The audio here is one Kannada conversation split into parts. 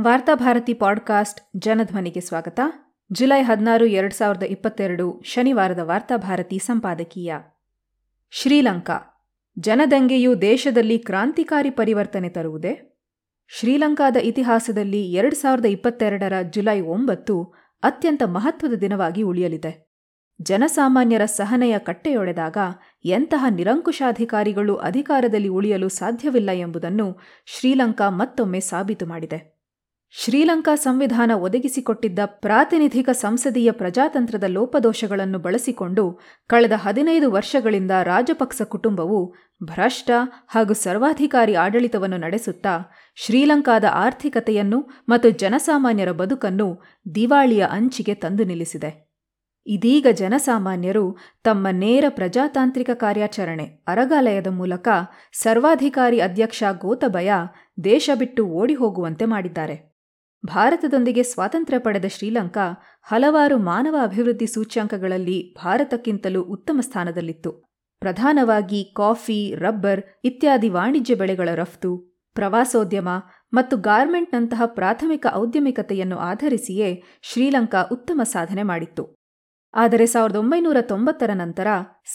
ವಾರ್ತಾಭಾರತಿ ಪಾಡ್ಕಾಸ್ಟ್ ಜನಧ್ವನಿಗೆ ಸ್ವಾಗತ. ಜುಲೈ ಹದಿನಾರು, ಎರಡು ಸಾವಿರದ ಇಪ್ಪತ್ತೆರಡು ಶನಿವಾರದ ವಾರ್ತಾಭಾರತಿ ಸಂಪಾದಕೀಯ. ಶ್ರೀಲಂಕಾ. ಜನದಂಗೆಯು ದೇಶದಲ್ಲಿ ಕ್ರಾಂತಿಕಾರಿ ಪರಿವರ್ತನೆ ತರುವುದೇ? ಶ್ರೀಲಂಕಾದ ಇತಿಹಾಸದಲ್ಲಿ ಎರಡು ಸಾವಿರದ ಇಪ್ಪತ್ತೆರಡರ ಜುಲೈ ಒಂಬತ್ತು ಅತ್ಯಂತ ಮಹತ್ವದ ದಿನವಾಗಿ ಉಳಿಯಲಿದೆ. ಜನಸಾಮಾನ್ಯರ ಸಹನೆಯ ಕಟ್ಟೆಯೊಡೆದಾಗ ಎಂತಹ ನಿರಂಕುಶಾಧಿಕಾರಿಗಳು ಅಧಿಕಾರದಲ್ಲಿ ಉಳಿಯಲು ಸಾಧ್ಯವಿಲ್ಲ ಎಂಬುದನ್ನು ಶ್ರೀಲಂಕಾ ಮತ್ತೊಮ್ಮೆ ಸಾಬೀತು ಮಾಡಿದೆ. ಶ್ರೀಲಂಕಾ ಸಂವಿಧಾನ ಒದಗಿಸಿಕೊಟ್ಟಿದ್ದ ಪ್ರಾತಿನಿಧಿಕ ಸಂಸದೀಯ ಪ್ರಜಾತಂತ್ರದ ಲೋಪದೋಷಗಳನ್ನು ಬಳಸಿಕೊಂಡು ಕಳೆದ ಹದಿನೈದು ವರ್ಷಗಳಿಂದ ರಾಜಪಕ್ಸ ಕುಟುಂಬವು ಭ್ರಷ್ಟ ಹಾಗೂ ಸರ್ವಾಧಿಕಾರಿ ಆಡಳಿತವನ್ನು ನಡೆಸುತ್ತಾ ಶ್ರೀಲಂಕಾದ ಆರ್ಥಿಕತೆಯನ್ನು ಮತ್ತು ಜನಸಾಮಾನ್ಯರ ಬದುಕನ್ನು ದಿವಾಳಿಯ ಅಂಚಿಗೆ ತಂದು ನಿಲ್ಲಿಸಿದೆ. ಇದೀಗ ಜನಸಾಮಾನ್ಯರು ತಮ್ಮ ನೇರ ಪ್ರಜಾತಾಂತ್ರಿಕ ಕಾರ್ಯಾಚರಣೆ ಅರಗಾಲಯದ ಮೂಲಕ ಸರ್ವಾಧಿಕಾರಿ ಅಧ್ಯಕ್ಷ ಗೋತಬಯ ದೇಶ ಬಿಟ್ಟು ಓಡಿ ಹೋಗುವಂತೆ ಮಾಡಿದ್ದಾರೆ. ಭಾರತದೊಂದಿಗೆ ಸ್ವಾತಂತ್ರ್ಯ ಪಡೆದ ಶ್ರೀಲಂಕಾ ಹಲವಾರು ಮಾನವ ಅಭಿವೃದ್ಧಿ ಸೂಚ್ಯಂಕಗಳಲ್ಲಿ ಭಾರತಕ್ಕಿಂತಲೂ ಉತ್ತಮ ಸ್ಥಾನದಲ್ಲಿತ್ತು. ಪ್ರಧಾನವಾಗಿ ಕಾಫಿ, ರಬ್ಬರ್ ಇತ್ಯಾದಿ ವಾಣಿಜ್ಯ ಬೆಳೆಗಳ ರಫ್ತು, ಪ್ರವಾಸೋದ್ಯಮ ಮತ್ತು ಗಾರ್ಮೆಂಟ್ನಂತಹ ಪ್ರಾಥಮಿಕ ಔದ್ಯಮಿಕತೆಯನ್ನು ಆಧರಿಸಿಯೇ ಶ್ರೀಲಂಕಾ ಉತ್ತಮ ಸಾಧನೆ ಮಾಡಿತ್ತು. ಆದರೆ ಸಾವಿರದ ಒಂಬೈನೂರ ತೊಂಬತ್ತರ ನಂತರ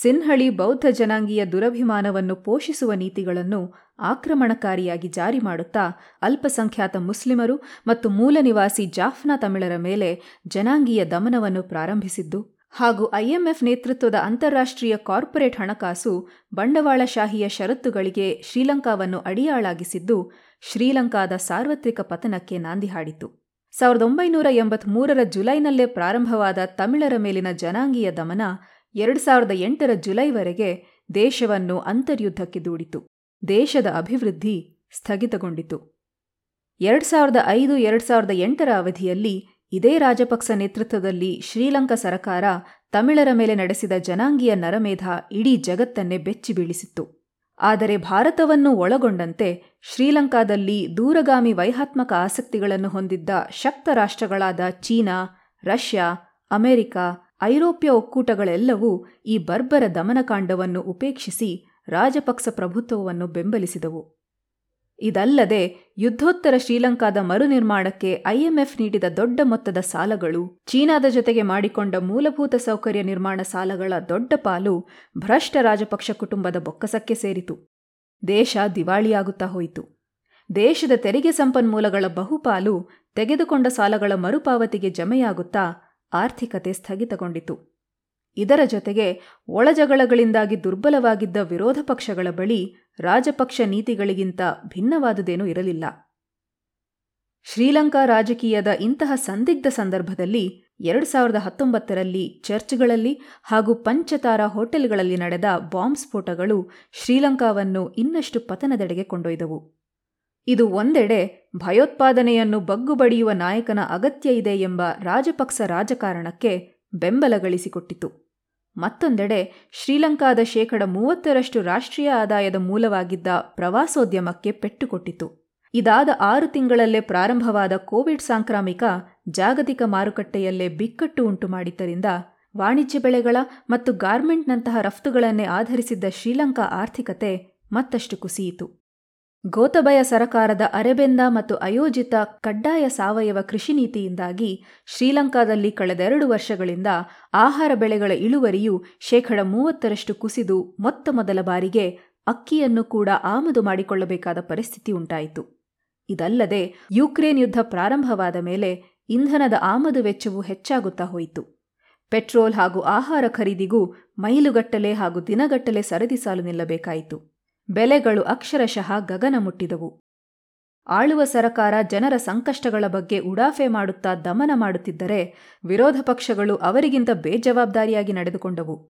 ಸಿನ್ಹಳಿ ಬೌದ್ಧ ಜನಾಂಗೀಯ ದುರಭಿಮಾನವನ್ನು ಪೋಷಿಸುವ ನೀತಿಗಳನ್ನು ಆಕ್ರಮಣಕಾರಿಯಾಗಿ ಜಾರಿ ಮಾಡುತ್ತಾ ಅಲ್ಪಸಂಖ್ಯಾತ ಮುಸ್ಲಿಮರು ಮತ್ತು ಮೂಲ ನಿವಾಸಿ ಜಾಫ್ನಾ ತಮಿಳರ ಮೇಲೆ ಜನಾಂಗೀಯ ದಮನವನ್ನು ಪ್ರಾರಂಭಿಸಿದ್ದು, ಹಾಗೂ ಐಎಂಎಫ್ ನೇತೃತ್ವದ ಅಂತಾರಾಷ್ಟ್ರೀಯ ಕಾರ್ಪೊರೇಟ್ ಹಣಕಾಸು ಬಂಡವಾಳಶಾಹಿಯ ಷರತ್ತುಗಳಿಗೆ ಶ್ರೀಲಂಕಾವನ್ನು ಅಡಿಯಾಳಾಗಿಸಿದ್ದು, ಶ್ರೀಲಂಕಾದ ಸಾರ್ವತ್ರಿಕ ಪತನಕ್ಕೆ ನಾಂದಿ ಹಾಡಿತು ಸಾವಿರದ ಒಂಬೈನೂರ ಎಂಬತ್ಮೂರರ ಜುಲೈನಲ್ಲೇ ಪ್ರಾರಂಭವಾದ ತಮಿಳರ ಮೇಲಿನ ಜನಾಂಗೀಯ ದಮನ ಎರಡು ಸಾವಿರದ ಎಂಟರ ಜುಲೈವರೆಗೆ ದೇಶವನ್ನು ಅಂತರ್ಯುದ್ಧಕ್ಕೆ ದೂಡಿತು. ದೇಶದ ಅಭಿವೃದ್ಧಿ ಸ್ಥಗಿತಗೊಂಡಿತು. ಎರಡು ಸಾವಿರದ ಐದು, ಎರಡು ಸಾವಿರದ ಎಂಟರ ಅವಧಿಯಲ್ಲಿ ಇದೇ ರಾಜಪಕ್ಸ ನೇತೃತ್ವದಲ್ಲಿ ಶ್ರೀಲಂಕಾ ಸರಕಾರ ತಮಿಳರ ಮೇಲೆ ನಡೆಸಿದ ಜನಾಂಗೀಯ ನರಮೇಧ ಇಡೀ ಜಗತ್ತನ್ನೇ ಬೆಚ್ಚಿ ಬೀಳಿಸಿತ್ತು ಆದರೆ ಭಾರತವನ್ನು ಒಳಗೊಂಡಂತೆ ಶ್ರೀಲಂಕಾದಲ್ಲಿ ದೂರಗಾಮಿ ವೈಹಾತ್ಮಕ ಆಸಕ್ತಿಗಳನ್ನು ಹೊಂದಿದ್ದ ಶಕ್ತ ರಾಷ್ಟ್ರಗಳಾದ ಚೀನಾ, ರಷ್ಯಾ, ಅಮೆರಿಕ, ಐರೋಪ್ಯ ಒಕ್ಕೂಟಗಳೆಲ್ಲವೂ ಈ ಬರ್ಬರ ದಮನಕಾಂಡವನ್ನು ಉಪೇಕ್ಷಿಸಿ ರಾಜಪಕ್ಸ ಪ್ರಭುತ್ವವನ್ನು ಬೆಂಬಲಿಸಿದವು. ಇದಲ್ಲದೆ ಯುದ್ಧೋತ್ತರ ಶ್ರೀಲಂಕಾದ ಮರುನಿರ್ಮಾಣಕ್ಕೆ ಐಎಂಎಫ್ ನೀಡಿದ ದೊಡ್ಡ ಮೊತ್ತದ ಸಾಲಗಳು, ಚೀನಾದ ಜೊತೆಗೆ ಮಾಡಿಕೊಂಡ ಮೂಲಭೂತ ಸೌಕರ್ಯ ನಿರ್ಮಾಣ ಸಾಲಗಳ ದೊಡ್ಡ ಪಾಲು ಭ್ರಷ್ಟ ರಾಜಪಕ್ಷ ಕುಟುಂಬದ ಬೊಕ್ಕಸಕ್ಕೆ ಸೇರಿತು. ದೇಶ ದಿವಾಳಿಯಾಗುತ್ತಾ ಹೋಯಿತು. ದೇಶದ ತೆರಿಗೆ ಸಂಪನ್ಮೂಲಗಳ ಬಹುಪಾಲು ತೆಗೆದುಕೊಂಡ ಸಾಲಗಳ ಮರುಪಾವತಿಗೆ ಜಮೆಯಾಗುತ್ತಾ ಆರ್ಥಿಕತೆ ಸ್ಥಗಿತಗೊಂಡಿತು. ಇದರ ಜೊತೆಗೆ ಒಳಜಗಳಗಳಿಂದಾಗಿ ದುರ್ಬಲವಾಗಿದ್ದ ವಿರೋಧ ಪಕ್ಷಗಳ ಬಳಿ ರಾಜಪಕ್ಷ ನೀತಿಗಳಿಗಿಂತ ಭಿನ್ನವಾದುದೇನೂ ಇರಲಿಲ್ಲ. ಶ್ರೀಲಂಕಾ ರಾಜಕೀಯದ ಇಂತಹ ಸಂದಿಗ್ಧ ಸಂದರ್ಭದಲ್ಲಿ ಎರಡು ಸಾವಿರದ ಹತ್ತೊಂಬತ್ತರಲ್ಲಿ ಚರ್ಚ್ಗಳಲ್ಲಿ ಹಾಗೂ ಪಂಚತಾರ ಹೋಟೆಲ್ಗಳಲ್ಲಿ ನಡೆದ ಬಾಂಬ್ ಸ್ಫೋಟಗಳು ಶ್ರೀಲಂಕಾವನ್ನು ಇನ್ನಷ್ಟು ಪತನದೆಡೆಗೆ ಕೊಂಡೊಯ್ದವು. ಇದು ಒಂದೆಡೆ ಭಯೋತ್ಪಾದನೆಯನ್ನು ಬಗ್ಗುಬಡಿಯುವ ನಾಯಕನ ಅಗತ್ಯ ಇದೆ ಎಂಬ ರಾಜಪಕ್ಸ ರಾಜಕಾರಣಕ್ಕೆ ಬೆಂಬಲ ಗಳಿಸಿಕೊಟ್ಟಿತು ಮತ್ತೊಂದೆಡೆ ಶ್ರೀಲಂಕಾದ ಶೇಕಡ ಮೂವತ್ತರಷ್ಟು ರಾಷ್ಟ್ರೀಯ ಆದಾಯದ ಮೂಲವಾಗಿದ್ದ ಪ್ರವಾಸೋದ್ಯಮಕ್ಕೆ ಪೆಟ್ಟುಕೊಟ್ಟಿತು. ಇದಾದ ಆರು ತಿಂಗಳಲ್ಲೇ ಪ್ರಾರಂಭವಾದ ಕೋವಿಡ್ ಸಾಂಕ್ರಾಮಿಕ ಜಾಗತಿಕ ಮಾರುಕಟ್ಟೆಯಲ್ಲೇ ಬಿಕ್ಕಟ್ಟು ಉಂಟು ಮಾಡಿದ್ದರಿಂದ ವಾಣಿಜ್ಯ ಬೆಳೆಗಳ ಮತ್ತು ಗಾರ್ಮೆಂಟ್ನಂತಹ ರಫ್ತುಗಳನ್ನೇ ಆಧರಿಸಿದ್ದ ಶ್ರೀಲಂಕಾ ಆರ್ಥಿಕತೆ ಮತ್ತಷ್ಟು ಕುಸಿಯಿತು. ಗೋತಬಯ ಸರಕಾರದ ಅರೆಬೆಂದ ಮತ್ತು ಅಯೋಜಿತ ಕಡ್ಡಾಯ ಸಾವಯವ ಕೃಷಿ ನೀತಿಯಿಂದಾಗಿ ಶ್ರೀಲಂಕಾದಲ್ಲಿ ಕಳೆದೆರಡು ವರ್ಷಗಳಿಂದ ಆಹಾರ ಬೆಳೆಗಳ ಇಳುವರಿಯು ಶೇಕಡ ಮೂವತ್ತರಷ್ಟು ಕುಸಿದು ಮೊತ್ತ ಮೊದಲ ಬಾರಿಗೆ ಅಕ್ಕಿಯನ್ನು ಕೂಡ ಆಮದು ಮಾಡಿಕೊಳ್ಳಬೇಕಾದ ಪರಿಸ್ಥಿತಿ ಉಂಟಾಯಿತು. ಇದಲ್ಲದೆ ಯುಕ್ರೇನ್ ಯುದ್ಧ ಪ್ರಾರಂಭವಾದ ಮೇಲೆ ಇಂಧನದ ಆಮದು ವೆಚ್ಚವು ಹೆಚ್ಚಾಗುತ್ತಾ ಹೋಯಿತು. ಪೆಟ್ರೋಲ್ ಹಾಗೂ ಆಹಾರ ಖರೀದಿಗೂ ಮೈಲುಗಟ್ಟಲೆ ಹಾಗೂ ದಿನಗಟ್ಟಲೆ ಸರದಿ ಸಾಲು ನಿಲ್ಲಬೇಕಾಯಿತು. ಬೆಲೆಗಳು ಅಕ್ಷರಶಃ ಗಗನ ಮುಟ್ಟಿದವು. ಆಳುವ ಸರಕಾರ ಜನರ ಸಂಕಷ್ಟಗಳ ಬಗ್ಗೆ ಉಡಾಫೆ ಮಾಡುತ್ತಾ ದಮನ ಮಾಡುತ್ತಿದ್ದರೆ ವಿರೋಧ ಪಕ್ಷಗಳು ಅವರಿಗಿಂತ ಬೇಜವಾಬ್ದಾರಿಯಾಗಿ ನಡೆದುಕೊಂಡವು.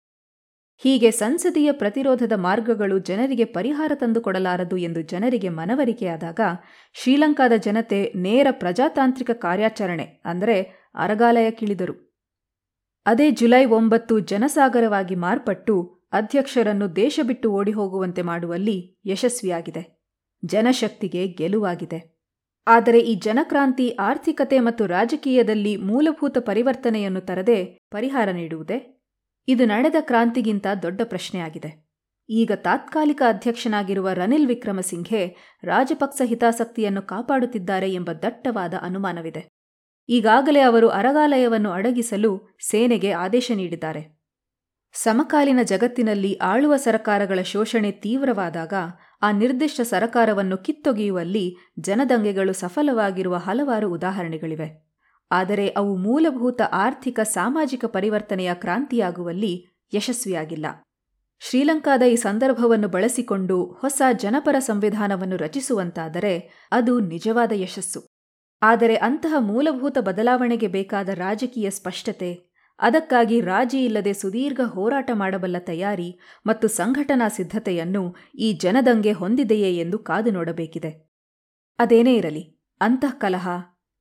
ಹೀಗೆ ಸಂಸದೀಯ ಪ್ರತಿರೋಧದ ಮಾರ್ಗಗಳು ಜನರಿಗೆ ಪರಿಹಾರ ತಂದುಕೊಡಲಾರದು ಎಂದು ಜನರಿಗೆ ಮನವರಿಕೆಯಾದಾಗ ಶ್ರೀಲಂಕಾದ ಜನತೆ ನೇರ ಪ್ರಜಾತಾಂತ್ರಿಕ ಕಾರ್ಯಾಚರಣೆ, ಅಂದರೆ ಅರಗಾಲಯಕ್ಕಿಳಿದರು. ಅದೇ ಜುಲೈ ಒಂಬತ್ತು ಜನಸಾಗರವಾಗಿ ಮಾರ್ಪಟ್ಟು ಅಧ್ಯಕ್ಷರನ್ನು ದೇಶ ಬಿಟ್ಟು ಓಡಿ ಹೋಗುವಂತೆ ಮಾಡುವಲ್ಲಿ ಯಶಸ್ವಿಯಾಗಿದೆ. ಜನಶಕ್ತಿಗೆ ಗೆಲುವಾಗಿದೆ. ಆದರೆ ಈ ಜನಕ್ರಾಂತಿ ಆರ್ಥಿಕತೆ ಮತ್ತು ರಾಜಕೀಯದಲ್ಲಿ ಮೂಲಭೂತ ಪರಿವರ್ತನೆಯನ್ನು ತರದೆ ಪರಿಹಾರ ನೀಡುವುದೇ? ಇದು ನಡೆದ ಕ್ರಾಂತಿಗಿಂತ ದೊಡ್ಡ ಪ್ರಶ್ನೆಯಾಗಿದೆ. ಈಗ ತಾತ್ಕಾಲಿಕ ಅಧ್ಯಕ್ಷನಾಗಿರುವ ರನಿಲ್ ವಿಕ್ರಮಸಿಂಘೆ ರಾಜಪಕ್ಸ ಹಿತಾಸಕ್ತಿಯನ್ನು ಕಾಪಾಡುತ್ತಿದ್ದಾರೆ ಎಂಬ ದಟ್ಟವಾದ ಅನುಮಾನವಿದೆ. ಈಗಾಗಲೇ ಅವರು ಅರಗಾಲಯವನ್ನು ಅಡಗಿಸಲು ಸೇನೆಗೆ ಆದೇಶ ನೀಡಿದ್ದಾರೆ. ಸಮಕಾಲೀನ ಜಗತ್ತಿನಲ್ಲಿ ಆಳುವ ಸರಕಾರಗಳ ಶೋಷಣೆ ತೀವ್ರವಾದಾಗ ಆ ನಿರ್ದಿಷ್ಟ ಸರಕಾರವನ್ನು ಕಿತ್ತೊಗೆಯುವಲ್ಲಿ ಜನದಂಗೆಗಳು ಸಫಲವಾಗಿರುವ ಹಲವಾರು ಉದಾಹರಣೆಗಳಿವೆ. ಆದರೆ ಅವು ಮೂಲಭೂತ ಆರ್ಥಿಕ ಸಾಮಾಜಿಕ ಪರಿವರ್ತನೆಯ ಕ್ರಾಂತಿಯಾಗುವಲ್ಲಿ ಯಶಸ್ವಿಯಾಗಿಲ್ಲ. ಶ್ರೀಲಂಕಾದ ಈ ಸಂದರ್ಭವನ್ನು ಬಳಸಿಕೊಂಡು ಹೊಸ ಜನಪರ ಸಂವಿಧಾನವನ್ನು ರಚಿಸುವಂತಾದರೆ ಅದು ನಿಜವಾದ ಯಶಸ್ಸು. ಆದರೆ ಅಂತಹ ಮೂಲಭೂತ ಬದಲಾವಣೆಗೆ ಬೇಕಾದ ರಾಜಕೀಯ ಸ್ಪಷ್ಟತೆ ಅದಕ್ಕಾಗಿ ರಾಜಿ ಇಲ್ಲದೆ ಸುದೀರ್ಘ ಹೋರಾಟ ಮಾಡಬಲ್ಲ ತಯಾರಿ ಮತ್ತು ಸಂಘಟನಾ ಸಿದ್ಧತೆಯನ್ನು ಈ ಜನದಂಗೆ ಹೊಂದಿದೆಯೇ ಎಂದು ಕಾದು ನೋಡಬೇಕಿದೆ. ಅದೇನೇ ಇರಲಿ, ಅಂತಃಕಲಹ,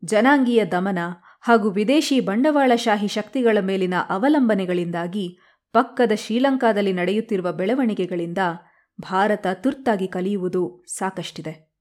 ಜನಾಂಗೀಯ ದಮನ ಹಾಗೂ ವಿದೇಶಿ ಬಂಡವಾಳಶಾಹಿ ಶಕ್ತಿಗಳ ಮೇಲಿನ ಅವಲಂಬನೆಗಳಿಂದಾಗಿ ಪಕ್ಕದ ಶ್ರೀಲಂಕಾದಲ್ಲಿ ನಡೆಯುತ್ತಿರುವ ಬೆಳವಣಿಗೆಗಳಿಂದ ಭಾರತ ತುರ್ತಾಗಿ ಕಲಿಯುವುದು ಸಾಕಷ್ಟಿದೆ.